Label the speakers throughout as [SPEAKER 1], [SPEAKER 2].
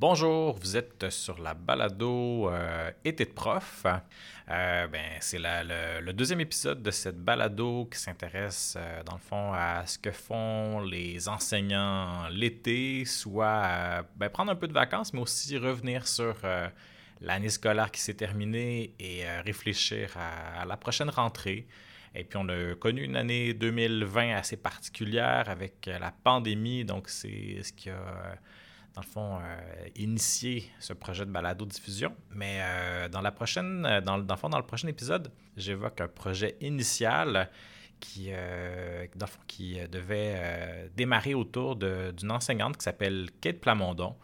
[SPEAKER 1] Bonjour, vous êtes sur la balado euh, Été de prof. Euh, ben, c'est le, deuxième épisode de cette balado qui s'intéresse, euh, dans le fond, à ce que font les enseignants l'été, soit ben, prendre un peu de vacances, mais aussi revenir sur l'année scolaire qui s'est terminée et réfléchir à, la prochaine rentrée. Et puis, on a connu une année 2020 assez particulière avec la pandémie, donc c'est ce qui a dans le fond, euh, initier ce projet de balado-diffusion. Mais euh, dans la prochaine, euh, dans, dans, le fond, dans le prochain épisode, j'évoque un projet initial qui, dans le fond, qui devait démarrer autour d'une enseignante qui s'appelle Kate Plamondon,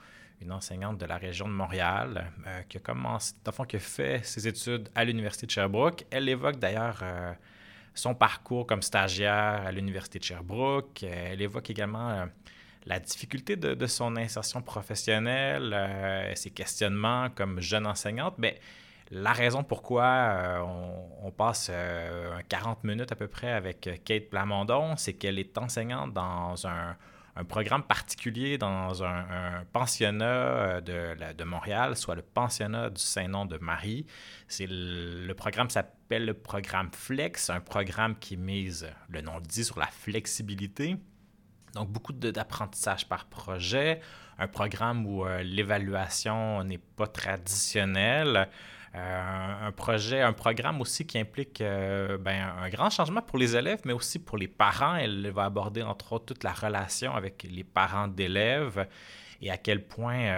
[SPEAKER 1] une enseignante de la région de Montréal, qui a commencé, dans le fond, qui a fait ses études à l'Université de Sherbrooke. Elle évoque d'ailleurs son parcours comme stagiaire à l'Université de Sherbrooke. Elle évoque également la difficulté de, son insertion professionnelle, euh, ses questionnements comme jeune enseignante, mais la raison pourquoi euh, on, passe 40 euh, minutes à peu près avec Kate Plamondon, c'est qu'elle est enseignante dans un, programme particulier dans un, pensionnat de, Montréal, soit le pensionnat du Saint-Nom de Marie. C'est le, programme s'appelle le programme Flex, un programme qui mise, le nom dit, sur la flexibilité. Donc, beaucoup d'apprentissage par projet, un programme où euh, l'évaluation n'est pas traditionnelle. Euh, un projet, un programme aussi qui implique euh, ben, un grand changement pour les élèves, mais aussi pour les parents. Elle va aborder entre autres toute la relation avec les parents d'élèves et à quel point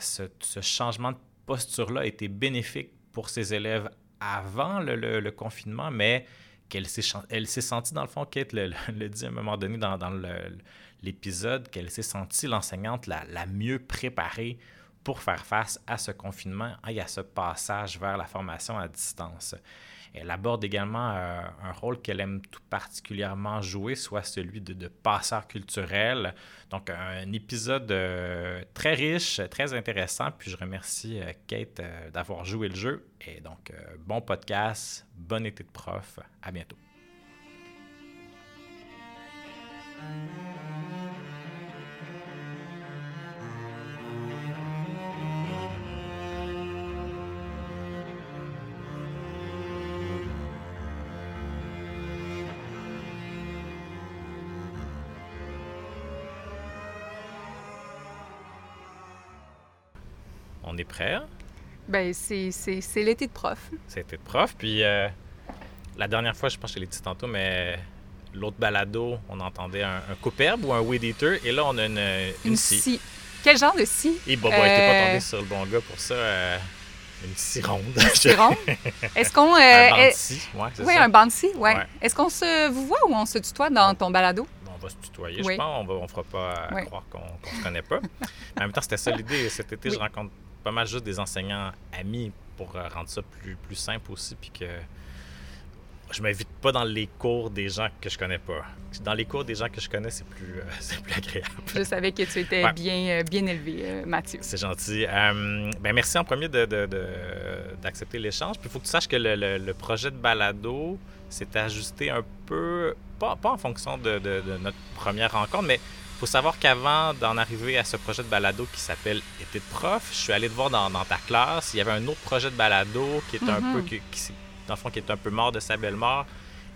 [SPEAKER 1] ce, changement de posture-là était bénéfique pour ces élèves avant le confinement, mais qu'elle s'est, elle s'est sentie, dans le fond, Kate le, dit à un moment donné dans, l'épisode, qu'elle s'est sentie l'enseignante la, mieux préparée pour faire face à ce confinement et à ce passage vers la formation à distance. Elle aborde également euh, un rôle qu'elle aime tout particulièrement jouer, soit celui de, passeur culturel. Donc, un épisode euh, très riche, très intéressant. Puis, je remercie euh, Kate d'avoir joué le jeu. Et donc, bon podcast, bon été de prof. À bientôt. On est prêt? Hein?
[SPEAKER 2] Ben, c'est l'été de prof.
[SPEAKER 1] C'est l'été de prof. Puis euh, la dernière fois, je pense que je l'ai dit tantôt, mais l'autre balado, on entendait un, un couperbe ou un weed eater. Et là, on a une, une, scie.
[SPEAKER 2] Quel genre de scie?
[SPEAKER 1] Et Bobo euh... était pas tombé sur le bon gars pour ça. Euh, une scie ronde.
[SPEAKER 2] Une scie ronde? Est-ce qu'on.
[SPEAKER 1] un banc de scie, ouais, c'est
[SPEAKER 2] oui,
[SPEAKER 1] ça.
[SPEAKER 2] un de scie, ouais. Est-ce qu'on se vous voit ou on se tutoie dans ton balado?
[SPEAKER 1] on va se tutoyer, je pense. On ne fera pas croire qu'on ne se connaît pas. en même temps, c'était ça l'idée. Cet été, je rencontre pas mal juste des enseignants amis pour euh, rendre ça plus, plus simple aussi, puis que je m'invite pas dans les cours des gens que je connais pas. Dans les cours des gens que je connais, c'est plus, euh, plus agréable.
[SPEAKER 2] Je savais que tu étais bien, euh, bien élevé, Mathieu.
[SPEAKER 1] C'est gentil. ben merci en premier d'accepter de, l'échange. Puis il faut que tu saches que le, projet de balado s'est ajusté un peu, pas, pas en fonction de, notre première rencontre, mais faut savoir qu'avant d'en arriver à ce projet de balado qui s'appelle Été de prof, je suis allé te voir dans, ta classe. Il y avait un autre projet de balado qui est un peu, mhm. qui, dans le fond, qui est un peu mort de sa belle mort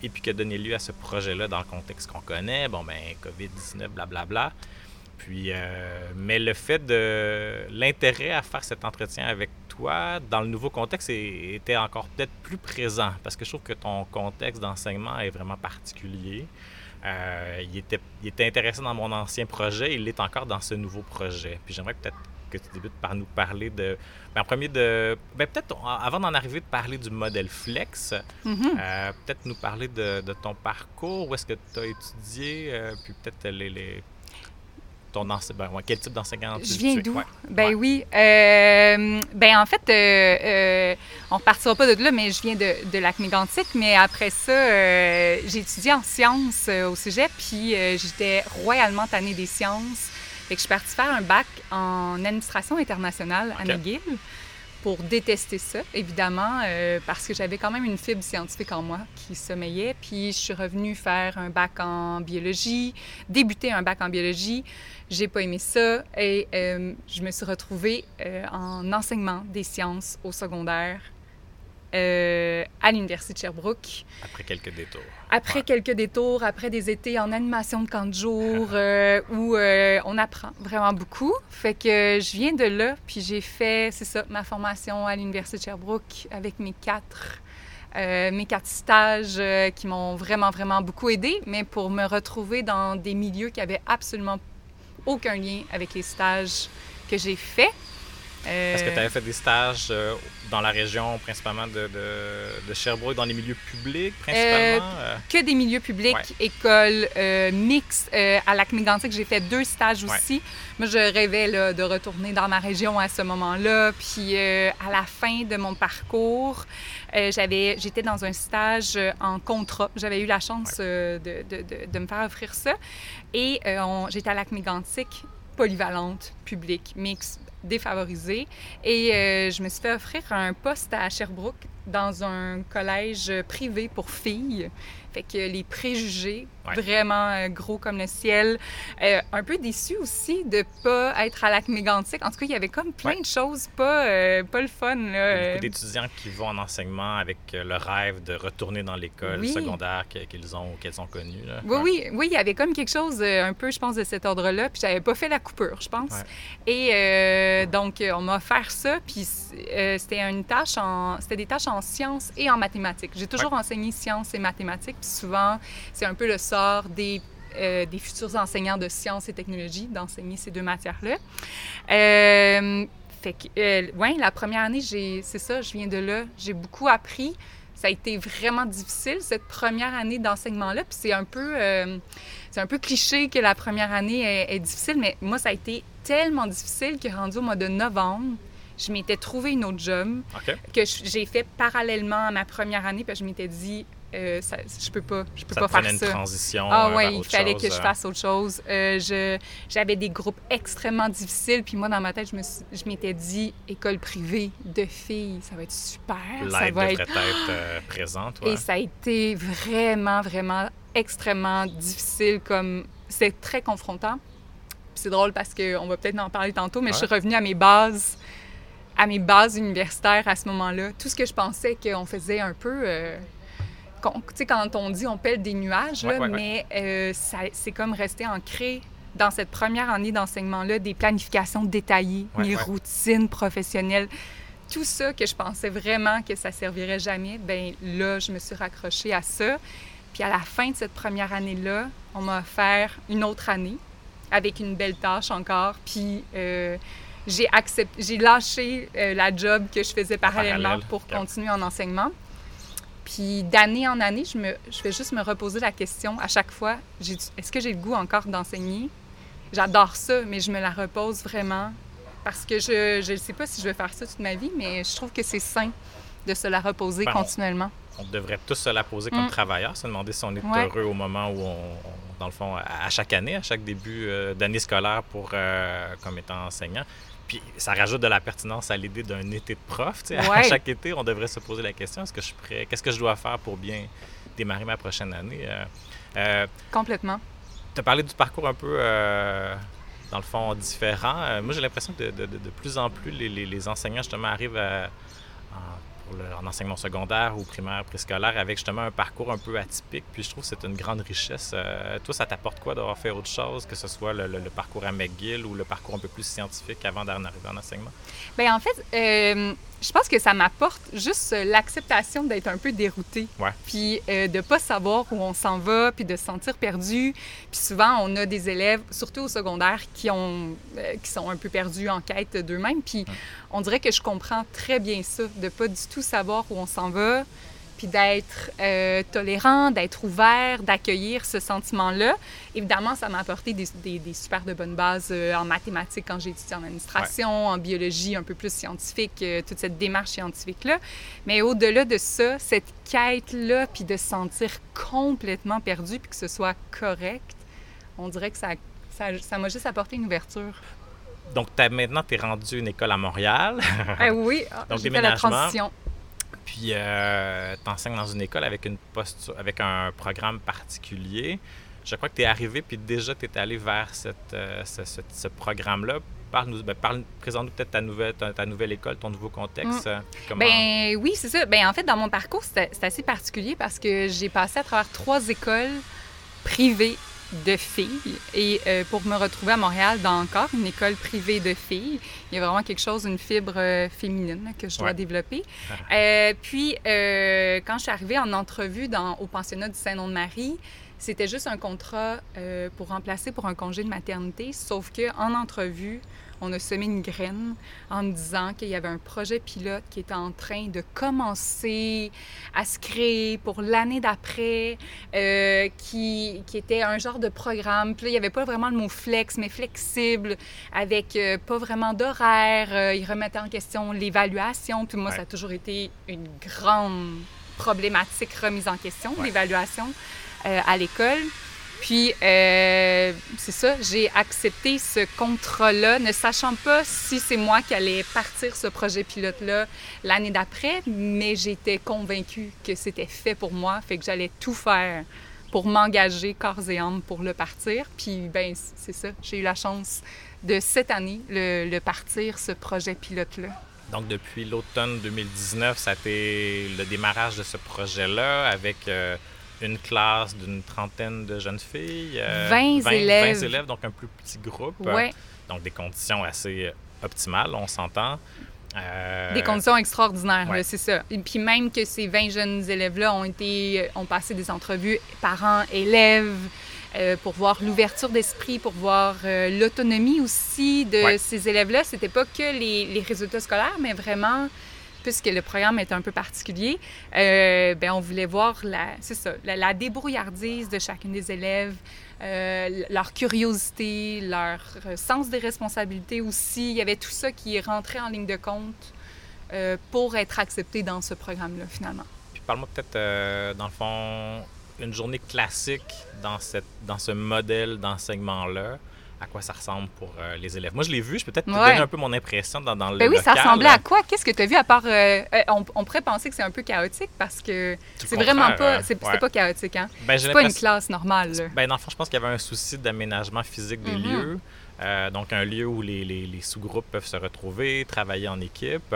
[SPEAKER 1] et puis qui a donné lieu à ce projet-là dans le contexte qu'on connaît. Bon, ben, COVID-19, blablabla. Puis, euh, mais le fait de l'intérêt à faire cet entretien avec toi dans le nouveau contexte était encore peut-être plus présent parce que je trouve que ton contexte d'enseignement est vraiment particulier. Euh, il, était, il était intéressant dans mon ancien projet, il est encore dans ce nouveau projet. Puis j'aimerais peut-être que tu débutes par nous parler de. Ben, en premier, de. Ben, peut-être, avant d'en arriver, de parler du modèle Flex, mm-hmm. euh, peut-être nous parler de, de, ton parcours, où est-ce que tu as étudié, euh, puis peut-être les, ton ben, quel type d'enseignant
[SPEAKER 2] Je viens d'où? Ben oui. Euh, ben en fait, euh, euh, on ne partira pas de là, mais je viens de, de lac mégantic Mais après ça, j'ai étudié en sciences au sujet, puis j'étais royalement tannée des sciences. Fait que je suis partie faire un bac en administration internationale à McGill. Pour détester ça, évidemment, euh, parce que j'avais quand même une fibre scientifique en moi qui sommeillait. Puis je suis revenue faire un bac en biologie, débuter un bac en biologie. J'ai pas aimé ça et euh, je me suis retrouvée euh, en enseignement des sciences au secondaire euh, à l'Université de Sherbrooke.
[SPEAKER 1] Après quelques détours.
[SPEAKER 2] Après quelques détours, après des étés en animation de camp de jour, euh, où euh, on apprend vraiment beaucoup. Fait que je viens de là, puis j'ai fait, c'est ça, ma formation à l'Université de Sherbrooke avec mes quatre, mes quatre stages qui m'ont vraiment, vraiment beaucoup aidé, mais pour me retrouver dans des milieux qui avaient absolument aucun lien avec les stages que j'ai faits.
[SPEAKER 1] Est-ce que tu avais fait des stages euh, dans la région, principalement de, de, de, Sherbrooke, dans les milieux publics, principalement?
[SPEAKER 2] Euh, que des milieux publics, ouais. écoles euh, mixtes. à lac mégantic j'ai fait deux stages aussi. Moi, je rêvais là, de retourner dans ma région à ce moment-là. Puis à la fin de mon parcours, j'avais, j'étais dans un stage en contrat. J'avais eu la chance ouais. de, de, de, me faire offrir ça. Et j'étais à lac mégantic polyvalente, publique, mixte, défavorisée. Et euh, je me suis fait offrir un poste à Sherbrooke dans un collège privé pour filles. Fait que les préjugés, ouais. vraiment euh, gros comme le ciel. Euh, un peu déçu aussi de pas être à lac mégantic. En tout cas, il y avait comme plein ouais. de choses pas, euh, pas le fun. Là.
[SPEAKER 1] Il y a beaucoup d'étudiants qui vont en enseignement avec le rêve de retourner dans l'école oui. secondaire qu'ils ont ou qu'elles ont connue. Là.
[SPEAKER 2] Oui, oui, oui, il y avait comme quelque chose un peu, je pense, de cet ordre-là. Puis j'avais pas fait la coupure, je pense. Et donc, on m'a offert ça. Puis c'était une tâche en... C'était des tâches en sciences et en mathématiques. J'ai toujours enseigné sciences et mathématiques souvent, c'est un peu le des, euh, des futurs enseignants de sciences et technologies d'enseigner ces deux matières-là. Euh, fait que, euh, ouais, la première année, c'est ça, je viens de là, j'ai beaucoup appris. Ça a été vraiment difficile, cette première année d'enseignement-là. Puis c'est un peu... C'est un peu cliché que la première année est, est, difficile, mais moi, ça a été tellement difficile que rendu au mois de novembre, je m'étais trouvé une autre job
[SPEAKER 1] okay.
[SPEAKER 2] que j'ai fait parallèlement à ma première année, puis je m'étais dit, euh, ça, je peux pas, je peux
[SPEAKER 1] ça
[SPEAKER 2] pas faire
[SPEAKER 1] une
[SPEAKER 2] ça.
[SPEAKER 1] transition.
[SPEAKER 2] Ah
[SPEAKER 1] euh,
[SPEAKER 2] oui, il fallait
[SPEAKER 1] chose,
[SPEAKER 2] que je fasse autre chose. Euh, je, j'avais des groupes extrêmement difficiles, puis moi dans ma tête, je me, je m'étais dit école privée de filles, ça va être super.
[SPEAKER 1] L'aide
[SPEAKER 2] ça va
[SPEAKER 1] devrait
[SPEAKER 2] être,
[SPEAKER 1] être présente. Ouais.
[SPEAKER 2] Et ça a été vraiment, vraiment extrêmement difficile. Comme c'est très confrontant. Puis c'est drôle parce que on va peut-être en parler tantôt, mais
[SPEAKER 1] ouais.
[SPEAKER 2] je suis revenue à mes bases à mes bases universitaires à ce moment-là. Tout ce que je pensais qu'on faisait un peu. Euh, quand on dit on pèle des nuages,
[SPEAKER 1] ouais,
[SPEAKER 2] là,
[SPEAKER 1] ouais,
[SPEAKER 2] mais euh, c'est comme resté ancré dans cette première année d'enseignement-là, des planifications détaillées, mes routines professionnelles. Tout ça que je pensais vraiment que ça servirait jamais, ben là, je me suis raccrochée à ça. Puis à la fin de cette première année-là, on m'a offert une autre année avec une belle tâche encore. Puis euh, j'ai accepté, j'ai lâché euh, la job que je faisais parallèlement
[SPEAKER 1] Parallèle.
[SPEAKER 2] pour
[SPEAKER 1] Yep.
[SPEAKER 2] continuer en enseignement. Puis d'année en année, je, me, je vais juste me reposer la question à chaque fois, est-ce que j'ai le goût encore d'enseigner? J'adore ça, mais je me la repose vraiment parce que je ne sais pas si je vais faire ça toute ma vie, mais je trouve que c'est sain de se la reposer
[SPEAKER 1] Ben,
[SPEAKER 2] continuellement.
[SPEAKER 1] On devrait tous se la poser comme
[SPEAKER 2] Mm.
[SPEAKER 1] travailleurs, se demander si on est
[SPEAKER 2] Ouais.
[SPEAKER 1] heureux au moment où on, on- dans le fond, à, à chaque année, à chaque début euh, d'année scolaire pour euh, comme étant enseignant. Puis ça rajoute de la pertinence à l'idée d'un été de prof. À chaque été, on devrait se poser la question est-ce que je suis prêt Qu'est-ce que je dois faire pour bien démarrer ma prochaine année? Euh, euh,
[SPEAKER 2] Complètement.
[SPEAKER 1] tu as parlé du parcours un peu, euh, dans le fond, différent. Moi, j'ai l'impression que de, de- de- de plus en plus, les, les- les enseignants, justement, arrivent à- le- en enseignement secondaire ou primaire, préscolaire, avec justement un parcours un peu atypique. Puis je trouve que c'est une grande richesse. Euh, toi, ça t'apporte quoi d'avoir fait autre chose, que ce soit le, le- le parcours à McGill ou le parcours un peu plus scientifique avant d'en arriver en enseignement?
[SPEAKER 2] Bien, en fait, euh, je pense que ça m'apporte juste l'acceptation d'être un peu dérouté.
[SPEAKER 1] Ouais.
[SPEAKER 2] Puis euh, de pas savoir où on s'en va, puis de se sentir perdu. Puis souvent, on a des élèves, surtout au secondaire, qui, ont, qui sont un peu perdus en quête d'eux-mêmes. Puis on dirait que je comprends très bien ça, de pas du tout savoir où on s'en va, puis d'être euh, tolérant, d'être ouvert, d'accueillir ce sentiment-là. Évidemment, ça m'a apporté des, des- des super de bonnes bases euh, en mathématiques quand j'ai étudié en administration, en biologie un peu plus scientifique, euh, toute cette démarche scientifique-là. Mais au-delà de ça, cette quête-là, puis de se sentir complètement perdu, puis que ce soit correct, on dirait que ça ça ça m'a juste apporté une ouverture.
[SPEAKER 1] donc, maintenant, tu es rendu une école à Montréal.
[SPEAKER 2] Ah oui, donc fait la transition.
[SPEAKER 1] Puis, euh, tu enseignes dans une école avec, une posture, avec un programme particulier. Je crois que tu es arrivé, puis déjà, tu es allé vers cette, euh, ce, programme-là. Parle-nous, ben, parle, présente-nous peut-être ta nouvelle, ta, nouvelle école, ton nouveau contexte.
[SPEAKER 2] Mm. Ben oui, c'est ça. Ben en fait, dans mon parcours, c'est assez particulier parce que j'ai passé à travers trois écoles privées de filles. Et euh, pour me retrouver à Montréal dans encore une école privée de filles, il y a vraiment quelque chose, une fibre euh, féminine que je dois développer. Euh, puis, quand je suis arrivée en entrevue dans, au pensionnat du Saint-Nom-de-Marie, c'était juste un contrat pour remplacer pour un congé de maternité, sauf qu'en entrevue, on a semé une graine en me disant qu'il y avait un projet pilote qui était en train de commencer à se créer pour l'année d'après, euh, qui, qui, était un genre de programme. Puis là, il n'y avait pas vraiment le mot flex, mais flexible, avec euh, pas vraiment d'horaire. Euh, il remettait en question l'évaluation. Puis moi, ça a toujours été une grande problématique remise en question, l'évaluation à l'école. Puis, euh, c'est ça, j'ai accepté ce contrat-là, ne sachant pas si c'est moi qui allais partir ce projet pilote-là l'année d'après, mais j'étais convaincue que c'était fait pour moi, fait que j'allais tout faire pour m'engager corps et âme pour le partir. Puis, ben c'est ça, j'ai eu la chance de cette année le, partir, ce projet pilote-là.
[SPEAKER 1] Donc, depuis l'automne 2019, ça a été le démarrage de ce projet-là avec... Euh, une classe d'une trentaine de jeunes filles.
[SPEAKER 2] 20, euh, élèves.
[SPEAKER 1] 20 élèves, donc un plus petit groupe.
[SPEAKER 2] Ouais.
[SPEAKER 1] Donc des conditions assez optimales, on s'entend.
[SPEAKER 2] Euh, des conditions extraordinaires, c'est ça. Et puis même que ces 20 jeunes élèves-là ont été, ont passé des entrevues parents, élèves, euh, pour voir l'ouverture d'esprit, pour voir l'autonomie aussi de ces élèves-là. C'était pas que les, les, résultats scolaires, mais vraiment puisque le programme est un peu particulier, euh, ben, on voulait voir la, ça, la, débrouillardise de chacune des élèves, euh, leur curiosité, leur sens des responsabilités aussi. Il y avait tout ça qui rentré en ligne de compte euh, pour être accepté dans ce programme-là, finalement.
[SPEAKER 1] Puis parle-moi peut-être, dans le fond, une journée classique dans, cette, dans ce modèle d'enseignement-là à quoi ça ressemble pour euh, les élèves. Moi, je l'ai vu, je peux peut-être te donner un peu mon impression dans, dans le
[SPEAKER 2] ben oui,
[SPEAKER 1] ça
[SPEAKER 2] ressemblait à quoi? Qu'est-ce que tu as vu à part... Euh, euh, on, pourrait penser que c'est un peu chaotique parce que c'est vraiment pas... C'est pas chaotique, hein? Ben, c'est pas une classe normale.
[SPEAKER 1] Ben, dans le fond, je pense qu'il y avait un souci d'aménagement physique des mm-hmm. lieux. donc, un lieu où les, les, les sous-groupes peuvent se retrouver, travailler en équipe.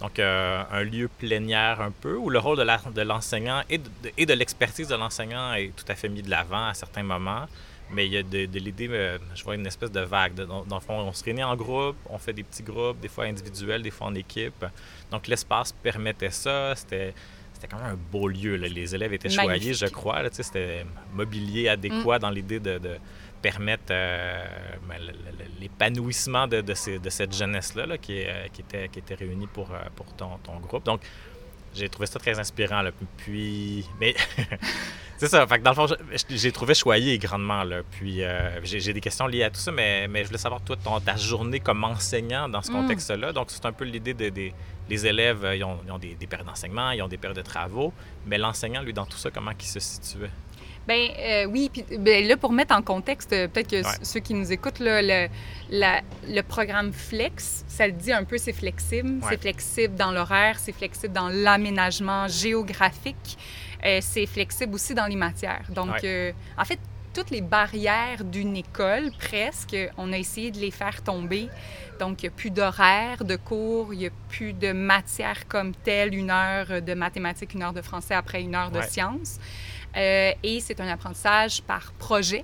[SPEAKER 1] Donc, un lieu plénière un peu, où le rôle de l'enseignant et de l'expertise de l'enseignant est tout à fait mis de l'avant à certains moments. Mais il y a de, l'idée, euh, je vois une espèce de vague. dans, le fond, on se réunit en groupe, on fait des petits groupes, des fois individuels, des fois en équipe. Donc l'espace permettait ça. C'était c'était quand même un beau lieu. Les élèves étaient choyés, je crois. C'était mobilier adéquat mm. dans l'idée de, permettre euh, ben, l'épanouissement de, de, cette jeunesse-là qui, euh, qui, était, qui était réunie pour, pour ton, ton groupe. Donc, j'ai trouvé ça très inspirant. Là. Puis, mais c'est ça. Fait que dans le fond, j'ai trouvé choyé grandement. Là. Puis, euh, j'ai des questions liées à tout ça, mais, mais je voulais savoir, toi, ton, ta journée comme enseignant dans ce mm. contexte-là. Donc, c'est un peu l'idée des les élèves, euh, ils ont, ils ont des, des, périodes d'enseignement, ils ont des périodes de travaux, mais l'enseignant, lui, dans tout ça, comment il se situait?
[SPEAKER 2] Ben euh, oui, puis ben, là, pour mettre en contexte, euh, peut-être que ceux qui nous écoutent, là, le, le, programme Flex, ça le dit un peu, c'est flexible. C'est flexible dans l'horaire, c'est flexible dans l'aménagement géographique, euh, c'est flexible aussi dans les matières. Donc, en fait, toutes les barrières d'une école, presque, on a essayé de les faire tomber. Donc, il n'y a plus d'horaire de cours, il n'y a plus de matière comme telle, une heure de mathématiques, une heure de français après une heure de sciences. Euh, et c'est un apprentissage par projet.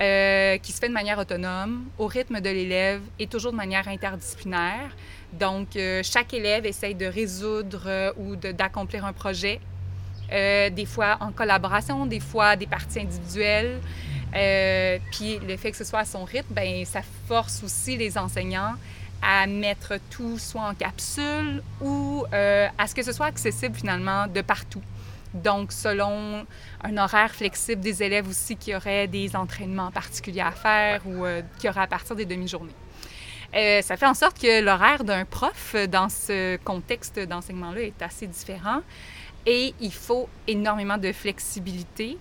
[SPEAKER 2] Euh, qui se fait de manière autonome, au rythme de l'élève et toujours de manière interdisciplinaire. Donc, euh, chaque élève essaye de résoudre ou d'accomplir un projet, des fois en collaboration, des fois des parties individuelles. puis le fait que ce soit à son rythme, ben ça force aussi les enseignants à mettre tout soit en capsule ou à ce que ce soit accessible finalement de partout. Donc, selon un horaire flexible des élèves aussi qui auraient des entraînements particuliers à faire ou euh, qui auraient à partir des demi-journées. Euh, ça fait en sorte que l'horaire d'un prof dans ce contexte d'enseignement-là est assez différent et il faut énormément de flexibilité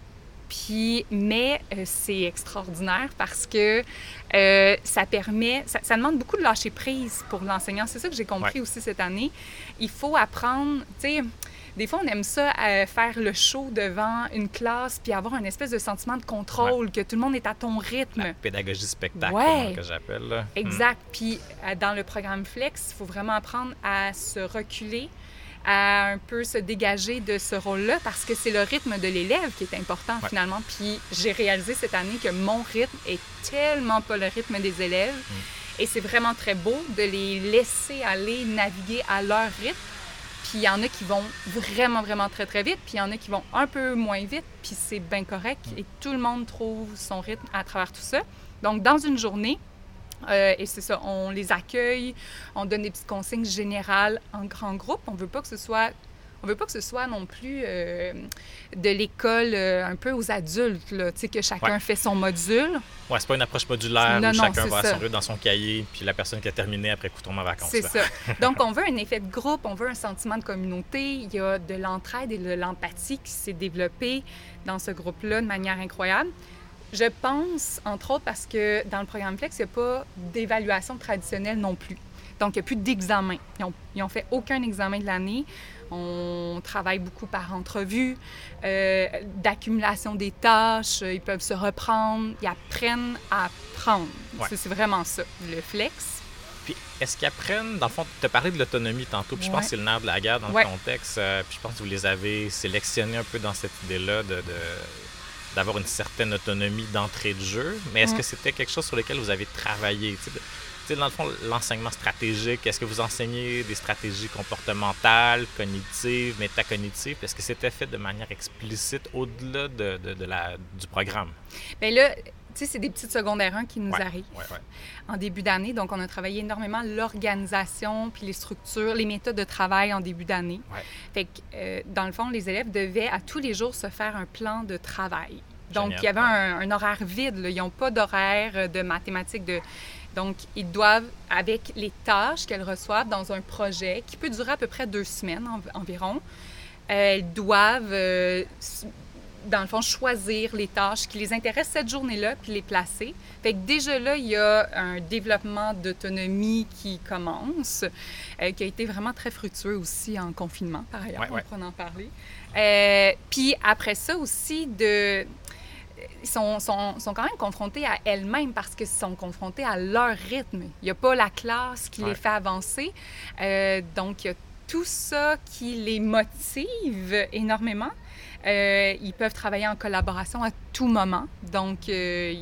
[SPEAKER 2] Puis, mais euh, c'est extraordinaire parce que euh, ça permet, ça, demande beaucoup de lâcher prise pour l'enseignant. C'est ça que j'ai compris aussi cette année. Il faut apprendre, tu sais, des fois, on aime ça euh, faire le show devant une classe puis avoir un espèce de sentiment de contrôle, que tout le monde est à ton rythme.
[SPEAKER 1] La pédagogie spectacle, que j'appelle.
[SPEAKER 2] Exact. Puis dans le programme Flex, il faut vraiment apprendre à se reculer, à un peu se dégager de ce rôle-là parce que c'est le rythme de l'élève qui est important finalement. Puis j'ai réalisé cette année que mon rythme est tellement pas le rythme des élèves. Mm. Et c'est vraiment très beau de les laisser aller naviguer à leur rythme. Puis il y en a qui vont vraiment, vraiment très, très vite. Puis il y en a qui vont un peu moins vite. Puis c'est bien correct. Et tout le monde trouve son rythme à travers tout ça. Donc, dans une journée, euh, et c'est ça, on les accueille, on donne des petites consignes générales en grand groupe. On veut pas que ce soit on veut pas que ce soit non plus euh, de l'école euh, un peu aux adultes, là, que chacun fait son module.
[SPEAKER 1] Ouais, c'est pas une approche modulaire où chacun va à dans son cahier, puis la personne qui a terminé après coup tombe en vacances.
[SPEAKER 2] C'est ça. Donc, on veut un effet de groupe, on veut un sentiment de communauté. Il y a de l'entraide et de l'empathie qui s'est développée dans ce groupe-là de manière incroyable. Je pense, entre autres, parce que dans le programme Flex, il n'y a pas d'évaluation traditionnelle non plus. Donc, il n'y a plus d'examen. Ils n'ont fait aucun examen de l'année. On travaille beaucoup par entrevue, euh, d'accumulation des tâches. Ils peuvent se reprendre. Ils apprennent à apprendre. C'est vraiment ça, le flex.
[SPEAKER 1] Puis, est-ce qu'ils apprennent, dans le fond, tu as parlé de l'autonomie tantôt, puis je pense que c'est le nerf de la guerre dans le contexte, euh, puis je pense que vous les avez sélectionnés un peu dans cette idée-là de d'avoir une certaine autonomie d'entrée de jeu, mais est-ce que c'était quelque chose sur lequel vous avez travaillé? T'sais, dans le fond, l'enseignement stratégique, est-ce que vous enseignez des stratégies comportementales, cognitives, métacognitives? Est-ce que c'était fait de manière explicite au-delà de, de, la, du programme?
[SPEAKER 2] Bien là, tu sais, c'est des petites secondaires 1 qui nous arrivent en début d'année. Donc, on a travaillé énormément l'organisation, puis les structures, les méthodes de travail en début d'année. Fait que, euh, dans le fond, les élèves devaient à tous les jours se faire un plan de travail. Donc, il y avait un, horaire vide. Ils n'ont pas d'horaire euh, de mathématiques. De... Donc, ils doivent, avec les tâches qu'elles reçoivent dans un projet qui peut durer à peu près deux semaines environ, elles doivent dans le fond, choisir les tâches qui les intéressent cette journée-là, puis les placer. Fait que déjà là, il y a un développement d'autonomie qui commence, euh, qui a été vraiment très fructueux aussi en confinement, par ailleurs, on en parler. Euh, puis après ça aussi, de ils sont, sont, sont, quand même confrontés à elles-mêmes parce qu'ils sont confrontés à leur rythme. Il n'y a pas la classe qui les fait avancer. Euh, donc, il y a tout ça qui les motive énormément. Euh, ils peuvent travailler en collaboration à tout moment. Donc, euh,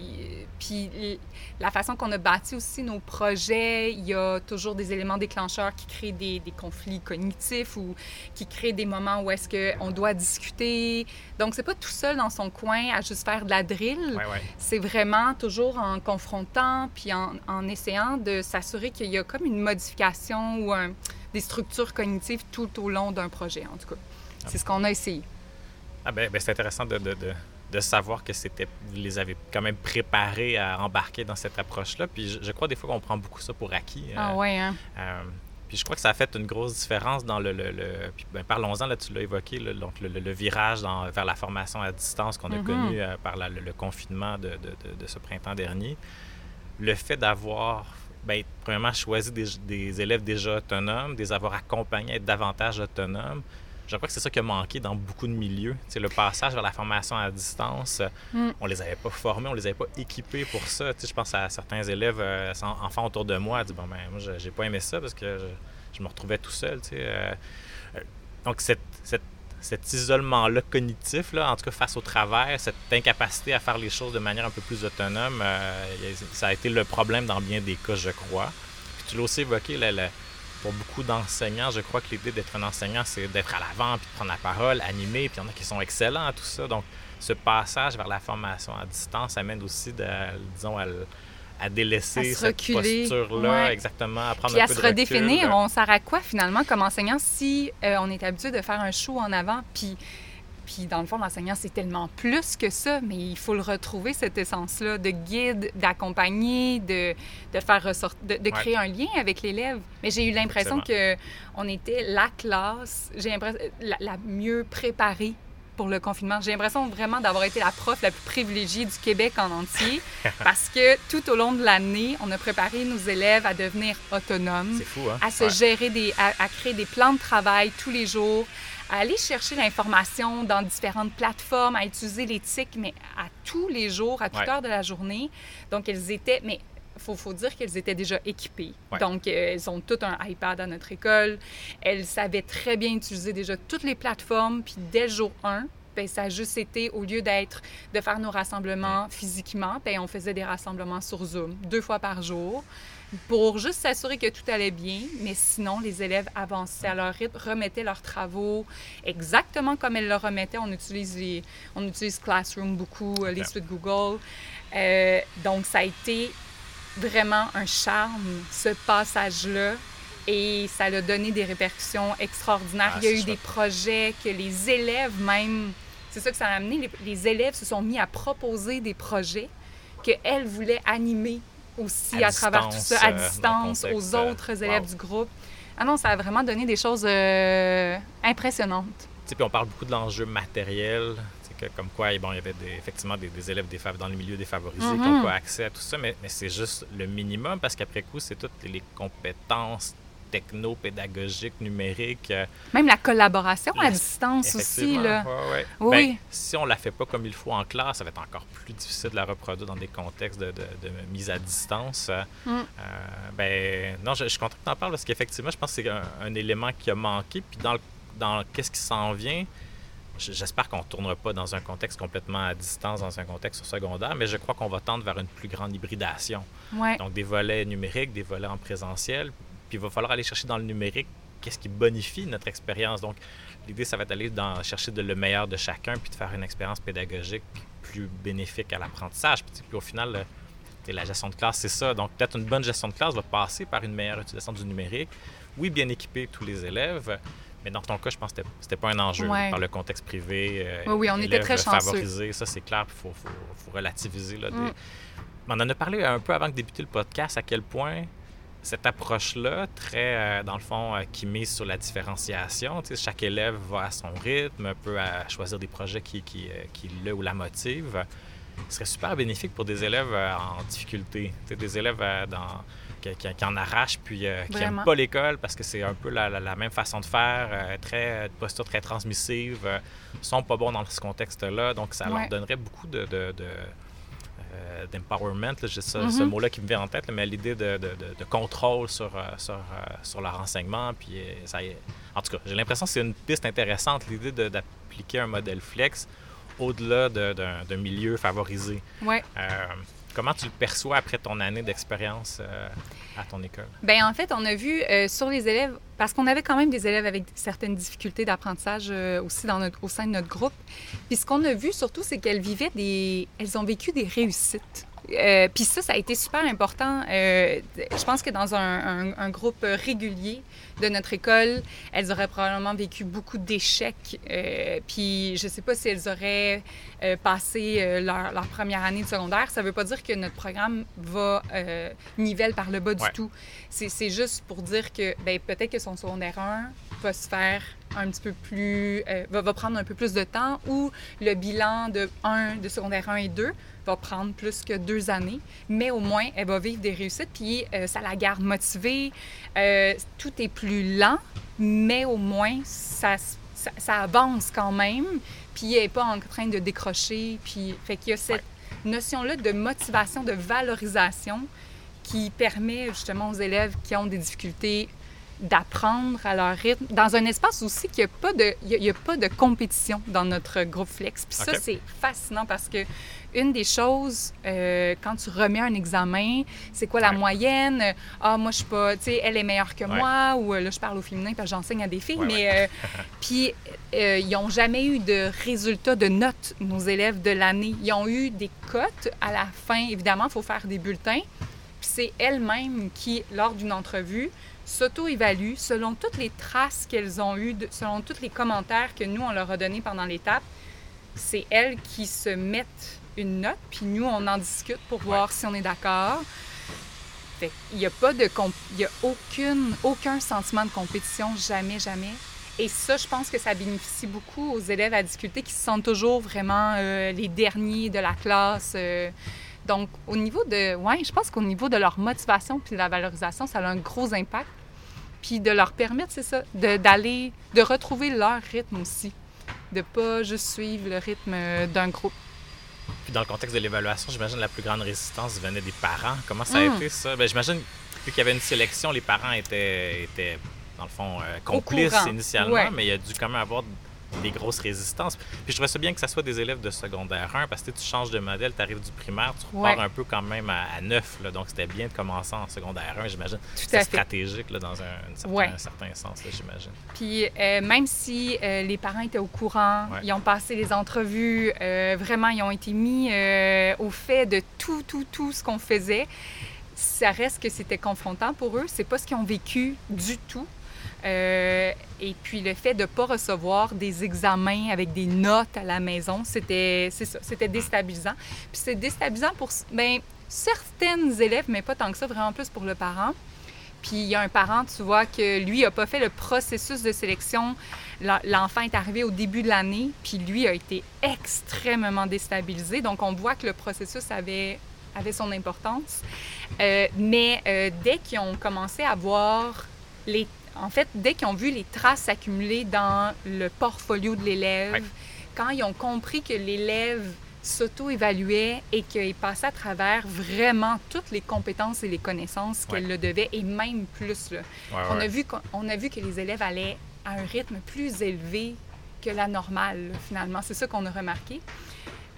[SPEAKER 2] puis la façon qu'on a bâti aussi nos projets, il y a toujours des éléments déclencheurs qui créent des, conflits cognitifs ou qui créent des moments où est-ce qu'on doit discuter. Donc, c'est pas tout seul dans son coin à juste faire de la drill. C'est vraiment toujours en confrontant puis en, essayant de s'assurer qu'il y a comme une modification ou des structures cognitives tout au long d'un projet, en tout cas. C'est ce qu'on a essayé.
[SPEAKER 1] Ah ben, ben c'est intéressant de, de, de, savoir que c'était vous les avez quand même préparés à embarquer dans cette approche-là. Puis je, crois des fois qu'on prend beaucoup ça pour acquis.
[SPEAKER 2] Ah euh, ouais, hein?
[SPEAKER 1] Euh, puis je crois que ça a fait une grosse différence dans le... le, puis ben, parlons-en, là, tu l'as évoqué, donc le, virage dans, vers la formation à distance qu'on a mm-hmm. connu euh, par le, confinement de, de, ce printemps dernier. Le fait d'avoir, bien, premièrement, choisi des, des, élèves déjà autonomes, des avoir accompagnés à être davantage autonomes, je crois que c'est ça qui a manqué dans beaucoup de milieux. Le passage vers la formation à distance, mm. on les avait pas formés, on les avait pas équipés pour ça. je pense à certains élèves, euh, enfants autour de moi, disent bon ben moi j'ai pas aimé ça parce que je, me retrouvais tout seul. Euh, euh, donc cet isolement-là cognitif, là, en tout cas face au travail, cette incapacité à faire les choses de manière un peu plus autonome, ça a été le problème dans bien des cas, je crois. Puis tu l'as aussi évoqué, la, pour beaucoup d'enseignants, je crois que l'idée d'être un enseignant, c'est d'être à l'avant, puis de prendre la parole, animer, puis il y en a qui sont excellents à tout ça. Donc, ce passage vers la formation à distance amène aussi, de, disons, à, délaisser cette posture-là, exactement, à prendre
[SPEAKER 2] puis
[SPEAKER 1] un
[SPEAKER 2] à se redéfinir. On sert à quoi, finalement, comme enseignant, si euh, on est habitué de faire un show en avant, puis puis dans le fond, l'enseignant, c'est tellement plus que ça, mais il faut le retrouver, cette essence-là, de guide, d'accompagner, de, de, faire ressortir, de, créer un lien avec l'élève. Mais j'ai eu l'impression que on était la classe, j'ai l'impression, la, mieux préparée pour le confinement. J'ai l'impression vraiment d'avoir été la prof la plus privilégiée du Québec en entier parce que tout au long de l'année, on a préparé nos élèves à devenir autonomes,
[SPEAKER 1] fou, hein?
[SPEAKER 2] à se gérer, des, à, créer des plans de travail tous les jours, à aller chercher l'information dans différentes plateformes, à utiliser l'éthique, mais à tous les jours, à toute heure de la journée. Donc, elles étaient, mais il faut, dire qu'elles étaient déjà équipées. Donc, euh, elles ont tout un iPad à notre école. Elles savaient très bien utiliser déjà toutes les plateformes. Puis dès le jour 1, ben, ça a juste été, au lieu d'être de faire nos rassemblements physiquement, ben, on faisait des rassemblements sur Zoom deux fois par jour pour juste s'assurer que tout allait bien. Mais sinon, les élèves avançaient à leur rythme, remettaient leurs travaux exactement comme elles le remettaient. On utilise, on utilise Classroom beaucoup, euh, les suites Google. Euh, donc, ça a été vraiment un charme, ce passage-là. Et ça a donné des répercussions extraordinaires. Ah, Il y a eu des projets que les élèves même, c'est ça que ça a amené, les, élèves se sont mis à proposer des projets qu'elles voulaient animer aussi à, travers tout ça, à euh, distance, aux euh, autres élèves du groupe. Ah non, ça a vraiment donné des choses euh, impressionnantes.
[SPEAKER 1] Puis on parle beaucoup de l'enjeu matériel, comme quoi, bon, il y avait effectivement des, élèves des, dans le milieu défavorisés qui n'ont mm-hmm. pas accès à tout ça, mais, c'est juste le minimum parce qu'après coup, c'est toutes les compétences techno-pédagogiques, numériques. Euh,
[SPEAKER 2] Même la collaboration à distance aussi. Là.
[SPEAKER 1] Oui. Ben, si on ne la fait pas comme il faut en classe, ça va être encore plus difficile de la reproduire dans des contextes de, mise à distance. Mm. Euh, ben, non, je, suis content que tu en parles parce qu'effectivement, je pense que c'est un, élément qui a manqué. Puis dans, dans qu'est-ce qui s'en vient, J'espère qu'on ne tournera pas dans un contexte complètement à distance, dans un contexte secondaire, mais je crois qu'on va tendre vers une plus grande hybridation. Donc, des volets numériques, des volets en présentiel. Puis, il va falloir aller chercher dans le numérique qu'est-ce qui bonifie notre expérience. Donc, l'idée, ça va être d'aller dans, chercher de le meilleur de chacun, puis de faire une expérience pédagogique plus bénéfique à l'apprentissage. Puis, puis, au final, la gestion de classe, c'est ça. Donc, peut-être une bonne gestion de classe va passer par une meilleure utilisation du numérique. Oui, bien équiper tous les élèves, mais dans ton cas, je pense que c'était pas un enjeu par le contexte privé.
[SPEAKER 2] Euh, oui, oui, on était très chanceux.
[SPEAKER 1] Favorisé, ça c'est clair, il faut, faut, relativiser. Là, mm. On en a parlé un peu avant de débuter le podcast, à quel point cette approche-là, très, euh, dans le fond, euh, qui mise sur la différenciation. chaque élève va à son rythme, peut choisir des projets qui, qui, qui le ou la motivent. Ce serait super bénéfique pour des élèves en difficulté, des élèves dans qui, en arrachent puis euh, qui n'aiment pas l'école parce que c'est un peu la, même façon de faire, euh, très, de posture très transmissive, euh, sont pas bons dans ce contexte-là. Donc, ça leur donnerait beaucoup de, d'empowerment, j'ai ce mm-hmm. mot-là qui me vient en tête, mais l'idée de, contrôle sur, sur, sur, leur enseignement. Puis ça, en tout cas, j'ai l'impression que c'est une piste intéressante, l'idée d'appliquer un modèle flex au-delà d'un milieu favorisé.
[SPEAKER 2] Ouais.
[SPEAKER 1] Comment tu le perçois après ton année d'expérience euh, à ton école?
[SPEAKER 2] Bien, en fait, on a vu euh, sur les élèves, parce qu'on avait quand même des élèves avec certaines difficultés d'apprentissage euh, aussi au sein de notre groupe. Puis ce qu'on a vu surtout, c'est qu'elles vivaient des. Elles ont vécu des réussites. Euh, puis ça, ça a été super important. Euh, je pense que dans un, groupe régulier de notre école, elles auraient probablement vécu beaucoup d'échecs. Euh, puis je ne sais pas si elles auraient passé leur, première année de secondaire. Ça ne veut pas dire que notre programme va nivelle par le bas du tout. C'est juste pour dire que ben, peut-être que son secondaire 1 va se faire un petit peu plus... va, va prendre un peu plus de temps ou le bilan de 1, de secondaire 1 et 2 va prendre plus que deux années, mais au moins, elle va vivre des réussites, puis euh, ça la garde motivée. Euh, tout est plus lent, mais au moins, ça, ça, avance quand même, puis elle n'est pas en train de décrocher. Puis, fait qu'il y a cette notion-là de motivation, de valorisation qui permet justement aux élèves qui ont des difficultés d'apprendre à leur rythme, dans un espace aussi qu'il n'y a, pas de, il a pas de compétition dans notre groupe Flex. Puis ça, c'est fascinant parce que une des choses, euh, quand tu remets un examen, c'est quoi la moyenne? Ah, moi, je suis pas, tu sais, elle est meilleure que moi, ou euh, là, je parle au féminin parce que j'enseigne à des filles, mais euh, puis ils n'ont jamais eu de résultats de notes, nos élèves de l'année. Ils ont eu des cotes à la fin. Évidemment, il faut faire des bulletins. Puis c'est elles-mêmes qui, lors d'une entrevue, s'auto-évaluent selon toutes les traces qu'elles ont eues, selon tous les commentaires que nous, on leur a donnés pendant l'étape. C'est elles qui se mettent une note, puis nous, on en discute pour voir si on est d'accord. il n'y a pas de... Il y a aucune, aucun sentiment de compétition, jamais, jamais. et ça, je pense que ça bénéficie beaucoup aux élèves à difficulté qui se sentent toujours vraiment les derniers de la classe. Donc, au niveau de. Ouais, je pense qu'au niveau de leur motivation puis de la valorisation, ça a un gros impact. Puis de leur permettre, c'est ça, d'aller, de, retrouver leur rythme aussi. De pas juste suivre le rythme d'un groupe.
[SPEAKER 1] Puis dans le contexte de l'évaluation, j'imagine la plus grande résistance venait des parents. Comment ça a hmm. été ça? Bien, j'imagine, vu qu'il y avait une sélection, les parents étaient, étaient dans le fond, euh, complices initialement, mais il y a dû quand même avoir des grosses résistances. Puis je trouvais ça bien que ça soit des élèves de secondaire 1 parce que tu changes de modèle, tu arrives du primaire, tu repars un peu quand même à, neuf. donc c'était bien de commencer en secondaire 1, j'imagine. C'était stratégique là, dans un, certain, sens, j'imagine.
[SPEAKER 2] Puis euh, même si euh, les parents étaient au courant, ils ont passé les entrevues, euh, vraiment, ils ont été mis au fait de tout, tout, tout ce qu'on faisait. Ça reste que c'était confrontant pour eux. C'est pas ce qu'ils ont vécu du tout. Euh, et puis le fait de ne pas recevoir des examens avec des notes à la maison, c'était c'était déstabilisant. Puis c'est déstabilisant pour ben, certaines élèves, mais pas tant que ça, vraiment plus pour le parent. Puis il y a un parent, tu vois, que lui n'a pas fait le processus de sélection. L'enfant est arrivé au début de l'année, puis lui a été extrêmement déstabilisé. Donc on voit que le processus avait, avait son importance. Euh, mais euh, dès qu'ils ont commencé à voir les en fait, dès qu'ils ont vu les traces s'accumuler dans le portfolio de l'élève, quand ils ont compris que l'élève s'auto-évaluait et qu'il passait à travers vraiment toutes les compétences et les connaissances qu'elle le devait, et même plus. on, A vu on a vu que les élèves allaient à un rythme plus élevé que la normale, finalement. C'est ça qu'on a remarqué.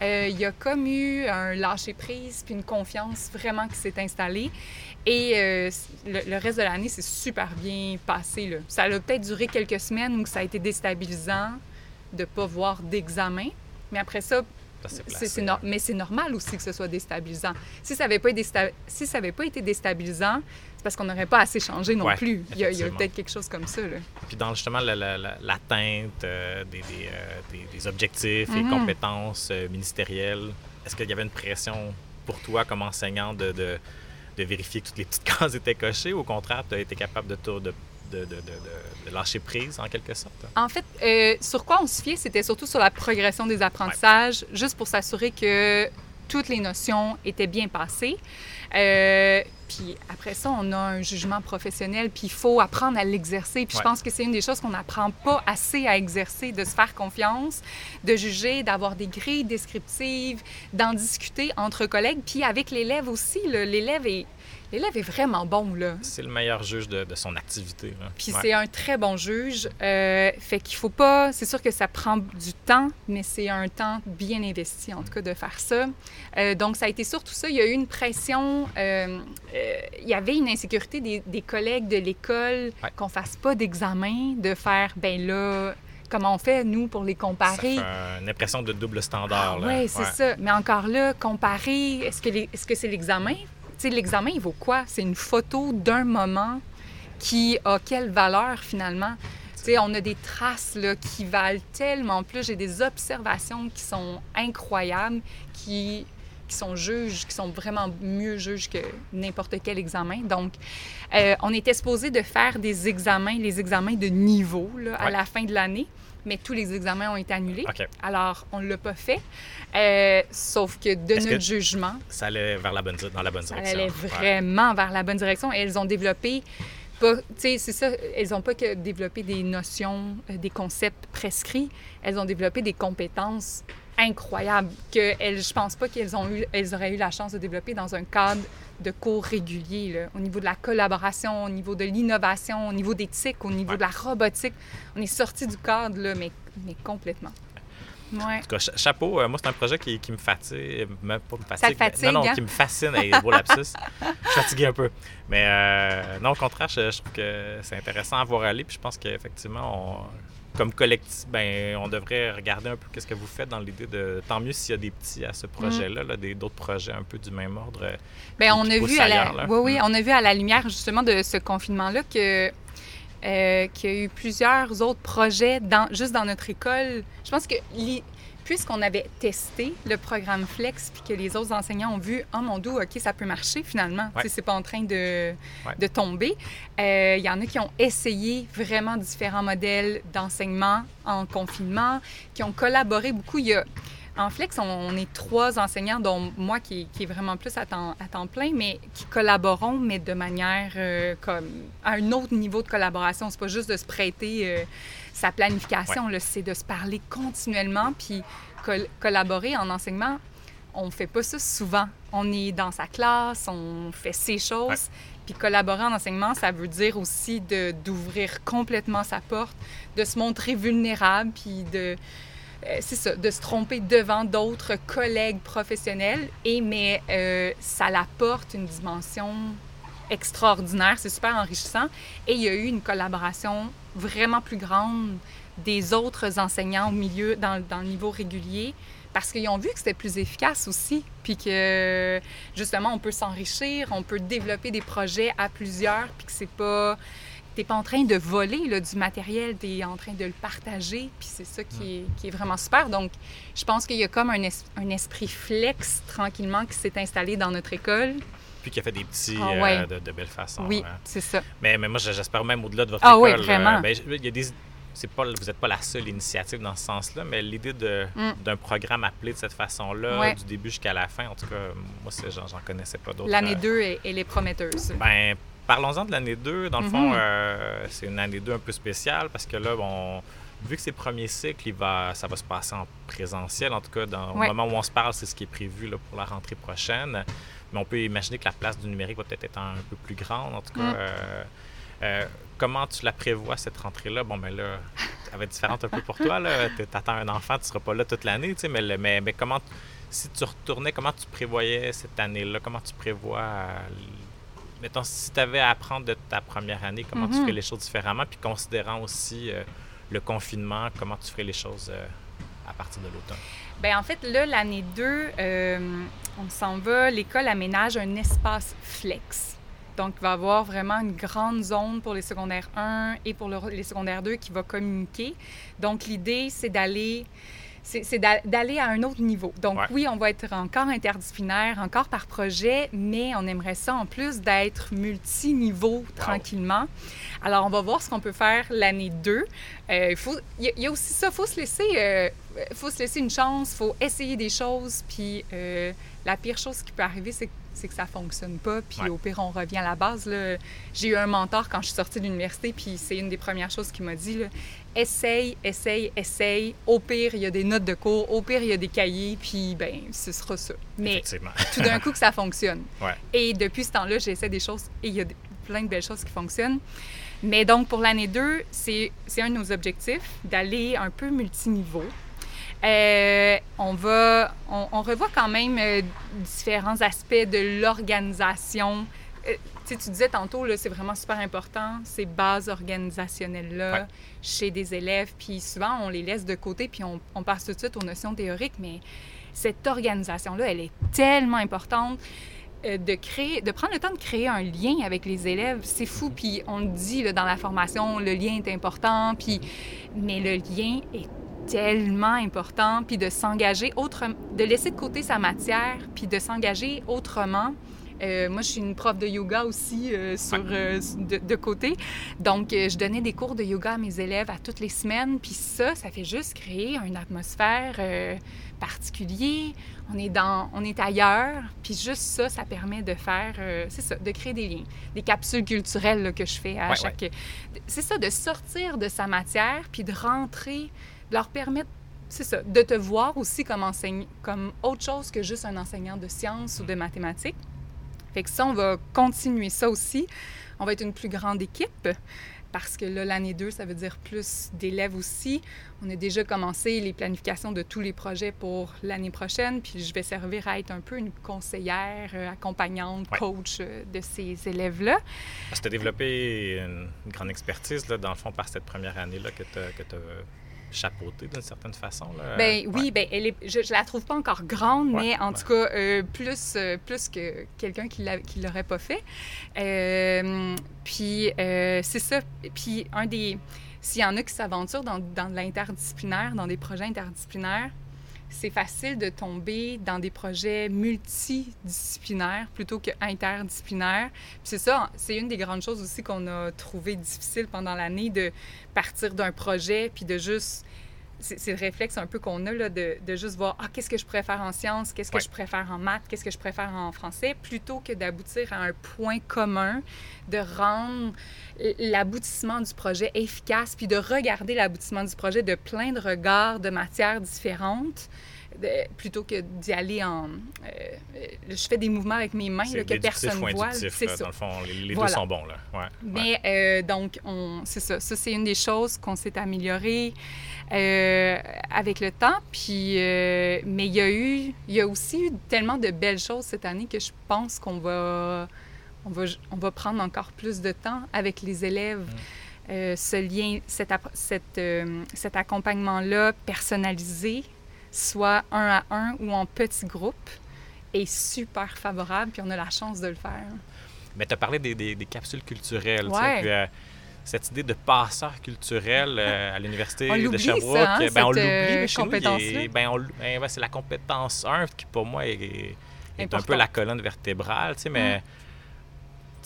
[SPEAKER 2] Euh, il y a comme eu un lâcher-prise puis une confiance vraiment qui s'est installée. Et euh, le, reste de l'année, c'est super bien passé. Là. Ça a peut-être duré quelques semaines où ça a été déstabilisant de ne pas voir d'examen. Mais après ça, c'est mais c'est normal aussi que ce soit déstabilisant. Si ça n'avait pas, été si ça pas été déstabilisant, parce qu'on n'aurait pas assez changé non plus. Il y a, peut-être quelque chose comme ça. Là.
[SPEAKER 1] Puis dans justement l'atteinte euh, des, euh, des, objectifs et mm-hmm. compétences ministérielles, est-ce qu'il y avait une pression pour toi comme enseignant de de vérifier que toutes les petites cases étaient cochées ou au contraire, tu as été capable de, de, de, de, lâcher prise en quelque sorte?
[SPEAKER 2] En fait, euh, sur quoi on se fiait, c'était surtout sur la progression des apprentissages, juste pour s'assurer que toutes les notions étaient bien passées. Euh, puis après ça, on a un jugement professionnel, puis il faut apprendre à l'exercer. Puis je pense que c'est une des choses qu'on n'apprend pas assez à exercer, de se faire confiance, de juger, d'avoir des grilles descriptives, d'en discuter entre collègues, puis avec l'élève aussi. L'élève est L'élève est vraiment bon, là.
[SPEAKER 1] C'est le meilleur juge de, son activité.
[SPEAKER 2] Puis c'est un très bon juge. Euh, fait qu'il faut pas... C'est sûr que ça prend du temps, mais c'est un temps bien investi, en tout cas, de faire ça. Euh, donc, ça a été surtout ça. Il y a eu une pression. Euh, il y avait une insécurité des, collègues de l'école qu'on fasse pas d'examen, de faire, ben là, comment on fait, nous, pour les comparer?
[SPEAKER 1] Ça une impression de double standard.
[SPEAKER 2] Ah, oui, c'est ça. Mais encore là, comparer, est-ce que, est -ce que c'est l'examen? L'examen, il vaut quoi? C'est une photo d'un moment qui a quelle valeur finalement? sais, on a des traces là, qui valent tellement plus. J'ai des observations qui sont incroyables, qui, qui sont juges, qui sont vraiment mieux juges que n'importe quel examen. Donc, euh, on était supposé de faire des examens, les examens de niveau là, à la fin de l'année mais tous les examens ont été annulés. Alors, on ne l'a pas fait. Euh, sauf que de notre jugement.
[SPEAKER 1] Ça allait vers la bonne, dans la bonne direction? Ça allait
[SPEAKER 2] vraiment vers la bonne direction. Et elles ont développé. Tu sais, c'est ça, elles n'ont pas que développé des notions, euh, des concepts prescrits, elles ont développé des compétences incroyables que elles, je pense pas qu'elles ont eu, elles auraient eu la chance de développer dans un cadre de cours réguliers, au niveau de la collaboration, au niveau de l'innovation, au niveau d'éthique, au niveau de la robotique. On est sorti du cadre, là, mais, mais complètement.
[SPEAKER 1] Ouais. En tout cas, chapeau, euh, moi, c'est un projet qui, qui, me fatigue. Même pas me
[SPEAKER 2] fatigue. Ça fatigue,
[SPEAKER 1] non, non,
[SPEAKER 2] hein?
[SPEAKER 1] qui me fascine. Hey, gros lapsus. je suis fatigué un peu. Mais euh, non, au contraire, je, je trouve que c'est intéressant à voir aller. Puis je pense qu'effectivement, on comme collectif, ben, on devrait regarder un peu qu'est-ce que vous faites dans l'idée de. Tant mieux s'il y a des petits à ce mm. projet-là, d'autres projets un peu du même ordre. Euh,
[SPEAKER 2] Bien, on a vu à la, oui, oui, mm. on a vu à la lumière justement de ce confinement-là que euh, qu'il y a eu plusieurs autres projets dans, juste dans notre école. Je pense que puisqu'on avait testé le programme Flex, puis que les autres enseignants ont vu, oh mon dieu, OK, ça peut marcher finalement, ouais. c'est pas en train de, de tomber. Euh, il y en a qui ont essayé vraiment différents modèles d'enseignement en confinement, qui ont collaboré beaucoup. Il y a, en Flex, on, est trois enseignants, dont moi qui, qui est vraiment plus à temps, à temps, plein, mais qui collaborons, mais de manière euh, comme à un autre niveau de collaboration. C'est pas juste de se prêter euh, sa planification, c'est de se parler continuellement, puis collaborer en enseignement. On fait pas ça souvent. On est dans sa classe, on fait ces choses. Puis collaborer en enseignement, ça veut dire aussi d'ouvrir complètement sa porte, de se montrer vulnérable, puis de, euh, c'est ça, de se tromper devant d'autres collègues professionnels. Et mais euh, ça l'apporte une dimension extraordinaire, c'est super enrichissant. Et il y a eu une collaboration vraiment plus grande des autres enseignants au milieu, dans, le niveau régulier, parce qu'ils ont vu que c'était plus efficace aussi, puis que justement on peut s'enrichir, on peut développer des projets à plusieurs, puis que c'est pas t'es pas en train de voler là, du matériel, tu es en train de le partager, puis c'est ça qui est, qui est, vraiment super. Donc, je pense qu'il y a comme un, un esprit flex tranquillement qui s'est installé dans notre école.
[SPEAKER 1] Puis qui a fait des petits ah, ouais. euh, de, de, belles façons.
[SPEAKER 2] Oui, hein. c'est ça.
[SPEAKER 1] Mais, mais moi, j'espère même au-delà de votre
[SPEAKER 2] ah,
[SPEAKER 1] école.
[SPEAKER 2] Ah oui, vraiment.
[SPEAKER 1] Euh, ben, il y a des, pas, vous n'êtes pas la seule initiative dans ce sens-là, mais l'idée mm. d'un programme appelé de cette façon-là,
[SPEAKER 2] ouais.
[SPEAKER 1] du début jusqu'à la fin, en tout cas, moi, j'en connaissais pas d'autres.
[SPEAKER 2] L'année
[SPEAKER 1] euh...
[SPEAKER 2] 2, elle est prometteuse.
[SPEAKER 1] Ben, Parlons-en de l'année 2. Dans le
[SPEAKER 2] Mm-hmm.
[SPEAKER 1] fond, euh, c'est une année 2 un peu spéciale parce que là, bon, vu que c'est le premier cycle, il va, ça va se passer en présentiel. En tout cas, dans,
[SPEAKER 2] Ouais.
[SPEAKER 1] au moment où on se parle, c'est ce qui est prévu là, pour la rentrée prochaine. Mais on peut imaginer que la place du numérique va peut-être être un peu plus grande. En tout cas,
[SPEAKER 2] Mm.
[SPEAKER 1] euh, euh, comment tu la prévois, cette rentrée-là? Bon, ben là, elle va être différente un peu pour toi. Tu attends un enfant, tu ne seras pas là toute l'année, tu sais, mais, le- mais, mais comment, si tu retournais, comment tu prévoyais cette année-là? Comment tu prévois... euh, mettons, si tu avais à apprendre de ta première année, comment tu
[SPEAKER 2] Mhm.
[SPEAKER 1] ferais les choses différemment, puis considérant aussi le confinement, comment tu ferais les choses à partir de l'automne?
[SPEAKER 2] Ben en fait, là, l'année 2, euh, on s'en va, l'école aménage un espace flex. Donc, il va y avoir vraiment une grande zone pour les secondaires 1 et pour le- les secondaires 2 qui va communiquer. Donc, l'idée, c'est d'aller c'est c'est d'a- d'aller à un autre niveau. Donc,
[SPEAKER 1] Ouais.
[SPEAKER 2] oui, on va être encore interdisciplinaire, encore par projet, mais on aimerait ça en plus d'être multiniveau tranquillement. Alors, on va voir ce qu'on peut faire l'année 2. Euh, il il y, y a aussi ça, il faut se laisser, euh, faut se laisser une chance, il faut essayer des choses, puis euh, la pire chose qui peut arriver, c'est c'est que ça fonctionne pas, puis
[SPEAKER 1] Ouais.
[SPEAKER 2] au pire, on revient à la base. là. J'ai eu un mentor quand je suis sortie de l'université, puis c'est une des premières choses qu'il m'a dit. là, essaye, essaye, essaye. Au pire, il y a des notes de cours, au pire, il y a des cahiers, puis ben, ce sera ça. Mais tout d'un coup que ça fonctionne.
[SPEAKER 1] Ouais.
[SPEAKER 2] Et depuis ce temps-là, j'essaie des choses et il y a plein de belles choses qui fonctionnent. Mais donc, pour l'année 2, c'est c'est un de nos objectifs d'aller un peu multiniveau. Euh, on va, on, on revoit quand même euh, différents aspects de l'organisation. Euh, tu sais, tu disais tantôt, c'est vraiment super important, ces bases organisationnelles-là
[SPEAKER 1] Ouais.
[SPEAKER 2] chez des élèves. Puis souvent, on les laisse de côté, puis on, on passe tout de suite aux notions théoriques, mais cette organisation-là, elle est tellement importante euh, de créer, de prendre le temps de créer un lien avec les élèves, c'est fou. Puis on le dit là, dans la formation, le lien est important. Puis mais le lien est tellement important. Puis de s'engager autrement, de laisser de côté sa matière, puis de s'engager autrement. Euh, moi, je suis une prof de yoga aussi euh, sur, euh, de, de côté. Donc, je donnais des cours de yoga à mes élèves à toutes les semaines. Puis ça, ça fait juste créer une atmosphère particulière. On est, dans, on est ailleurs. Puis juste ça, ça permet de faire, c'est ça, de créer des liens. Des capsules culturelles là, que je fais à
[SPEAKER 1] Ouais,
[SPEAKER 2] chaque... C'est ça, de sortir de sa matière, puis de rentrer, leur permettre c'est ça, de te voir aussi comme, enseigne, comme autre chose que juste un enseignant de sciences ou de mathématiques. Fait que ça, on va continuer ça aussi. On va être une plus grande équipe parce que là, l'année 2, ça veut dire plus d'élèves aussi. On a déjà commencé les planifications de tous les projets pour l'année prochaine, puis je vais servir à être un peu une conseillère, euh, accompagnante,
[SPEAKER 1] Ouais.
[SPEAKER 2] coach euh, de ces élèves-là.
[SPEAKER 1] Parce que tu as développé une, une grande expertise, là, dans le fond, par cette première année-là que tu as chapeautée d'une certaine façon. Là.
[SPEAKER 2] Ben oui,
[SPEAKER 1] Ouais.
[SPEAKER 2] ben elle est, je, je la trouve pas encore grande,
[SPEAKER 1] Ouais,
[SPEAKER 2] mais en
[SPEAKER 1] ouais.
[SPEAKER 2] tout cas euh, plus euh, plus que quelqu'un qui qui l'aurait pas fait. Euh, puis c'est ça. Puis un des s'il y en a qui s'aventurent dans, dans l'interdisciplinaire, dans des projets interdisciplinaires, c'est facile de tomber dans des projets multidisciplinaires plutôt que interdisciplinaires. c'est ça, c'est une des grandes choses aussi qu'on a trouvé difficile pendant l'année de partir d'un projet puis de juste c'est le réflexe un peu qu'on a là, de, de, juste voir ah, qu'est-ce que je préfère en sciences, qu'est-ce que je préfère en maths, qu'est-ce que je préfère en français, plutôt que d'aboutir à un point commun, de rendre l'aboutissement du projet efficace, puis de regarder l'aboutissement du projet de plein de regards de matières différentes plutôt que d'y aller en... Euh, je fais des mouvements avec mes mains que personne ne voit.
[SPEAKER 1] C'est ça. Dans le fond, les, deux sont bons. Là. Ouais,
[SPEAKER 2] Mais euh, donc, c'est ça. Ça, c'est une des choses qu'on s'est amélioré euh, avec le temps. Puis, mais il y a eu... Il y a aussi eu tellement de belles choses cette année que je pense qu'on va... On va, on va prendre encore plus de temps avec les élèves. Mm. ce lien, cet, cet, cet accompagnement-là personnalisé, soit un à un ou en petits groupes, est super favorable, puis on a la chance de le faire.
[SPEAKER 1] Mais tu as parlé des, des, capsules culturelles. Puis, euh, cette idée de passeur culturel euh, à l'Université de Sherbrooke,
[SPEAKER 2] ça, hein,
[SPEAKER 1] ben, on l'oublie, euh, chez nous, ben, ben c'est la compétence 1 qui, pour moi, est, est un peu la colonne vertébrale. Mais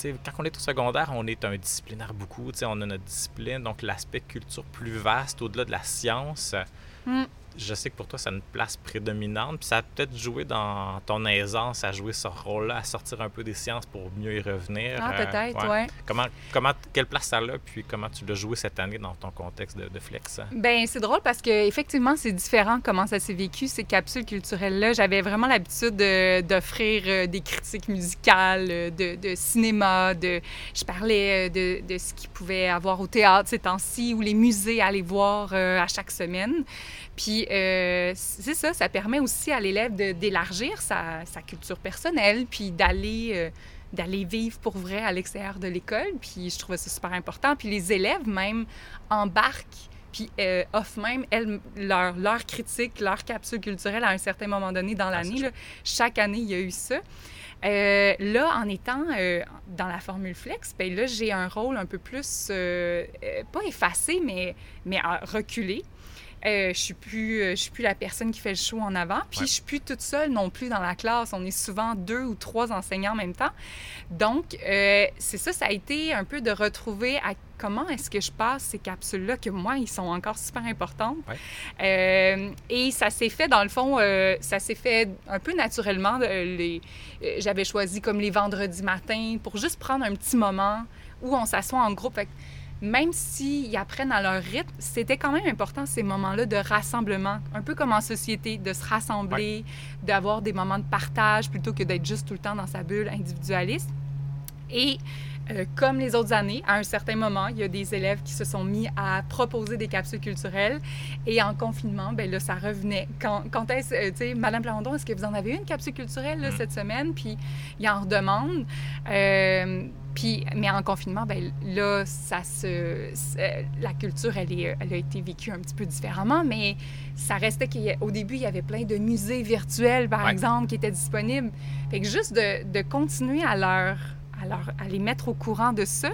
[SPEAKER 1] mm. quand on est au secondaire, on est un disciplinaire beaucoup. On a notre discipline, donc l'aspect culture plus vaste, au-delà de la science. Mm je sais que pour toi, ça a une place prédominante. Puis ça a peut-être joué dans ton aisance à jouer ce rôle-là, à sortir un peu des sciences pour mieux y revenir.
[SPEAKER 2] Ah, peut-être, oui.
[SPEAKER 1] Comment, comment, quelle place ça a, puis comment tu l'as joué cette année dans ton contexte de, Flex?
[SPEAKER 2] Bien, c'est drôle parce qu'effectivement, c'est différent comment ça s'est vécu, ces capsules culturelles-là. J'avais vraiment l'habitude d'offrir euh, des critiques musicales, euh, de, de, cinéma, de... Je parlais euh, de, de ce qu'il pouvait avoir au théâtre ces temps-ci ou les musées à aller voir à chaque semaine. Puis euh, c'est ça, ça permet aussi à l'élève d'élargir sa, sa, culture personnelle, puis d'aller euh, d'aller vivre pour vrai à l'extérieur de l'école. Puis je trouvais ça super important. Puis les élèves même embarquent puis euh, offrent même elles, leur, leur critique, leur capsule culturelle à un certain moment donné dans ah, l'année. Chaque année, il y a eu ça. là, en étant dans la formule flex, ben là, j'ai un rôle un peu plus, pas effacé, mais, mais reculé. Euh, je suis plus, euh, je suis plus la personne qui fait le show en avant. Puis je suis plus toute seule non plus dans la classe. On est souvent deux ou trois enseignants en même temps. Donc euh, c'est ça, ça a été un peu de retrouver à comment est-ce que je passe ces capsules-là que moi, ils sont encore super importantes. et ça s'est fait dans le fond, ça s'est fait un peu naturellement. les, j'avais choisi comme les vendredis matins pour juste prendre un petit moment où on s'assoit en groupe même s'ils apprennent à leur rythme, c'était quand même important ces moments-là de rassemblement, un peu comme en société, de se rassembler, d'avoir des moments de partage plutôt que d'être juste tout le temps dans sa bulle individualiste. Et euh, comme les autres années, à un certain moment, il y a des élèves qui se sont mis à proposer des capsules culturelles. Et en confinement, ben là, ça revenait. Quand, quand est-ce, euh, tu sais, Madame Plamondon, est-ce que vous en avez une capsule culturelle là, mm. cette semaine? Puis il en redemande. Euh, puis, mais en confinement, ben là, ça se, la culture, elle, est, elle a été vécue un petit peu différemment, mais ça restait qu'au début, il y avait plein de musées virtuels, par exemple, qui étaient disponibles. Fait que juste de, de continuer à leur à, les mettre au courant de ça.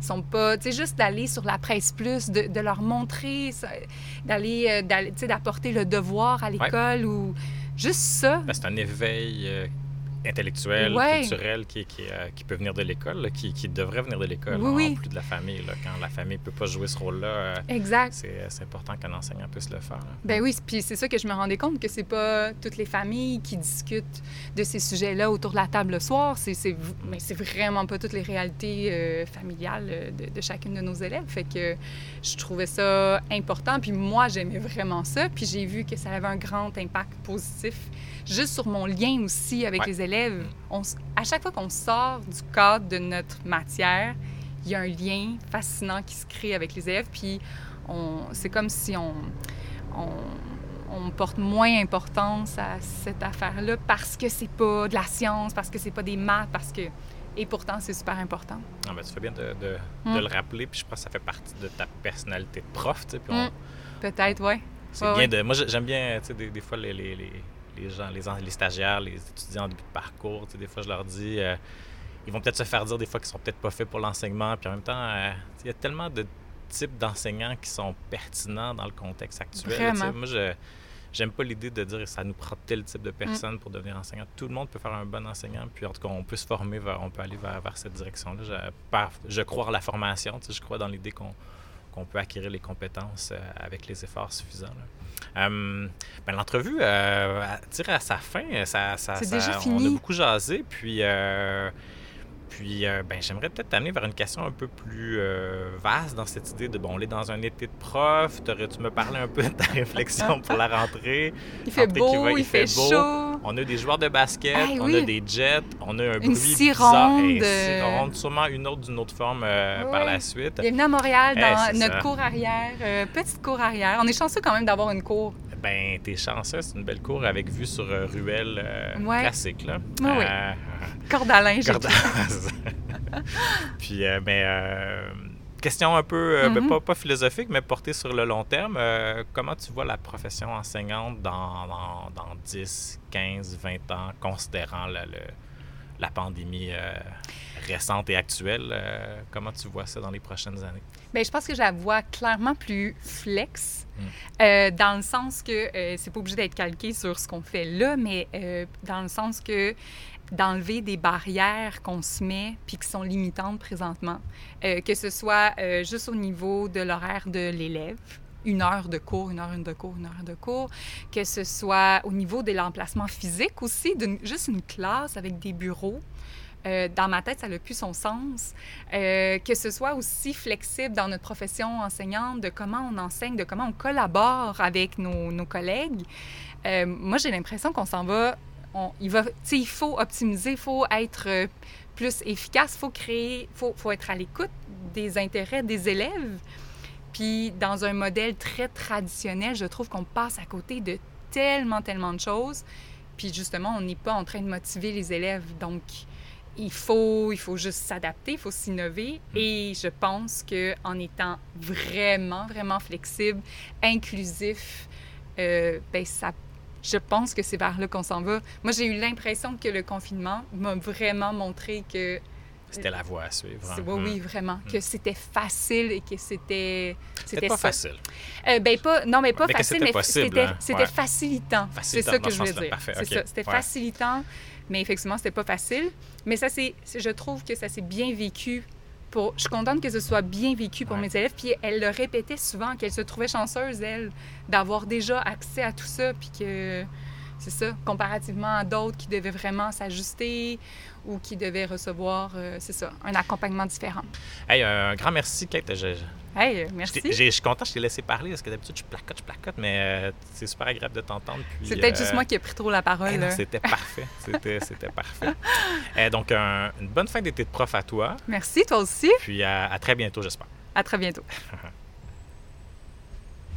[SPEAKER 2] Ils sont pas, tu sais, juste d'aller sur la presse plus, de, de leur montrer, d'aller, euh, tu sais, d'apporter le devoir à l'école ou juste ça.
[SPEAKER 1] Ben, c'est un éveil euh, intellectuel, culturel qui, qui, euh, qui, peut venir de l'école, qui, qui, devrait venir de l'école, oui, en plus de la famille. Là, quand la famille ne peut pas jouer ce rôle-là, euh,
[SPEAKER 2] exact.
[SPEAKER 1] C'est, important qu'un enseignant puisse le faire.
[SPEAKER 2] Ben oui, puis c'est ça que je me rendais compte, que c'est pas toutes les familles qui discutent de ces sujets-là autour de la table le soir. C'est, c'est, mais c'est vraiment pas toutes les réalités euh, familiales de, de, chacune de nos élèves. Fait que je trouvais ça important, puis moi, j'aimais vraiment ça, puis j'ai vu que ça avait un grand impact positif juste sur mon lien aussi avec les élèves. On, à chaque fois qu'on sort du cadre de notre matière, il y a un lien fascinant qui se crée avec les élèves. Puis c'est comme si on, on, porte moins importance à cette affaire-là parce que c'est pas de la science, parce que c'est pas des maths, parce que et pourtant, c'est super important.
[SPEAKER 1] Ah, ben, tu fais bien de, de, mm. le rappeler, puis je pense que ça fait partie de ta personnalité de prof. Tu sais,
[SPEAKER 2] mm. Peut-être, oui.
[SPEAKER 1] C'est bien de. Moi, j'aime bien, tu sais, des, des, fois, les, les, les gens, les, les stagiaires, les étudiants en début de parcours. Des fois, je leur dis, euh, ils vont peut-être se faire dire des fois qu'ils sont peut-être pas faits pour l'enseignement. Puis en même temps, euh, il y a tellement de types d'enseignants qui sont pertinents dans le contexte actuel. Moi, je, j'aime pas l'idée de dire ça nous prend tel type de mm. personne pour devenir enseignant. Tout le monde peut faire un bon enseignant, puis en tout cas, on peut se former, vers, on peut aller vers, vers cette direction-là. Je, je, crois en la formation, je crois dans l'idée qu'on peut acquérir les compétences euh, avec les efforts suffisants. Euh, ben, L'entrevue euh, tire à sa fin. Ça, ça, ça
[SPEAKER 2] déjà fini.
[SPEAKER 1] On a beaucoup jasé, puis euh, puis, euh, ben, j'aimerais peut-être t'amener vers une question un peu plus euh, vaste dans cette idée de, bon, on est dans un été de prof, tu me parler un peu de ta réflexion pour la rentrée?
[SPEAKER 2] Il fait beau, il, fait, chaud.
[SPEAKER 1] On a des joueurs de basket, on a des jets, on a un
[SPEAKER 2] une
[SPEAKER 1] bruit
[SPEAKER 2] bizarre.
[SPEAKER 1] Une ronde, sûrement une autre d'une autre forme euh, par la suite.
[SPEAKER 2] Bienvenue à Montréal dans notre cour arrière, petite cour arrière. On est chanceux quand même d'avoir une cour.
[SPEAKER 1] Ben, t'es chanceux, c'est une belle cour avec vue sur Ruelle classique, là.
[SPEAKER 2] oui.
[SPEAKER 1] Puis, euh, mais, euh, question un peu, euh, ben, mm-hmm. pas, pas, philosophique, mais portée sur le long terme. comment tu vois la profession enseignante dans, dans, 10, 15, 20 ans, considérant le, la pandémie récente et actuelle? comment tu vois ça dans les prochaines années?
[SPEAKER 2] Bien, je pense que je la vois clairement plus flex, mm. dans le sens que c'est pas obligé d'être calqué sur ce qu'on fait là, mais dans le sens que d'enlever des barrières qu'on se met puis qui sont limitantes présentement, euh, que ce soit euh, juste au niveau de l'horaire de l'élève, une heure de cours, une heure une de cours, une heure de cours, que ce soit au niveau de l'emplacement physique aussi, juste une classe avec des bureaux. Euh, dans ma tête, ça n'a plus son sens. que ce soit aussi flexible dans notre profession enseignante, de comment on enseigne, de comment on collabore avec nos, collègues. moi, j'ai l'impression qu'on s'en va il, faut optimiser, il faut être euh, plus efficace, il faut créer, faut, faut, être à l'écoute des intérêts des élèves. Puis dans un modèle très traditionnel, je trouve qu'on passe à côté de tellement, tellement de choses. Puis justement, on n'est pas en train de motiver les élèves. Donc, il faut, il faut juste s'adapter, il faut s'innover. Mm. Et je pense qu'en étant vraiment, vraiment flexible, inclusif, euh, ben, ça je pense que c'est vers là qu'on s'en va. Moi, j'ai eu l'impression que le confinement m'a vraiment montré que
[SPEAKER 1] c'était la voie à suivre.
[SPEAKER 2] Hein. Oui, oui, vraiment. Que mm. c'était facile et que c'était.
[SPEAKER 1] C'était pas facile.
[SPEAKER 2] Euh, ben, pas, non, mais pas facile, mais c'était hein. facilitant. C'est ça que je voulais dire. C'est ça. C'était facilitant, mais effectivement, c'était pas facile. Mais ça, c'est. Je trouve que ça s'est bien vécu je suis contente que ce soit bien vécu pour mes élèves. Puis elle le répétait souvent, qu'elle se trouvait chanceuse, elle, d'avoir déjà accès à tout ça. Puis que, c'est ça, comparativement à d'autres qui devaient vraiment s'ajuster ou qui devaient recevoir, euh, c'est ça, un accompagnement différent.
[SPEAKER 1] Hey, un grand merci, Kate.
[SPEAKER 2] Hey, merci.
[SPEAKER 1] Je suis content, je t'ai laissé parler parce que d'habitude, je placote, je placote, mais euh, c'est super agréable de t'entendre.
[SPEAKER 2] C'est peut-être juste euh, moi qui ai pris trop la parole.
[SPEAKER 1] c'était parfait. C'était parfait. Et donc, une bonne fin d'été de prof à toi.
[SPEAKER 2] Merci, toi aussi.
[SPEAKER 1] Puis à très bientôt, j'espère.
[SPEAKER 2] À très bientôt.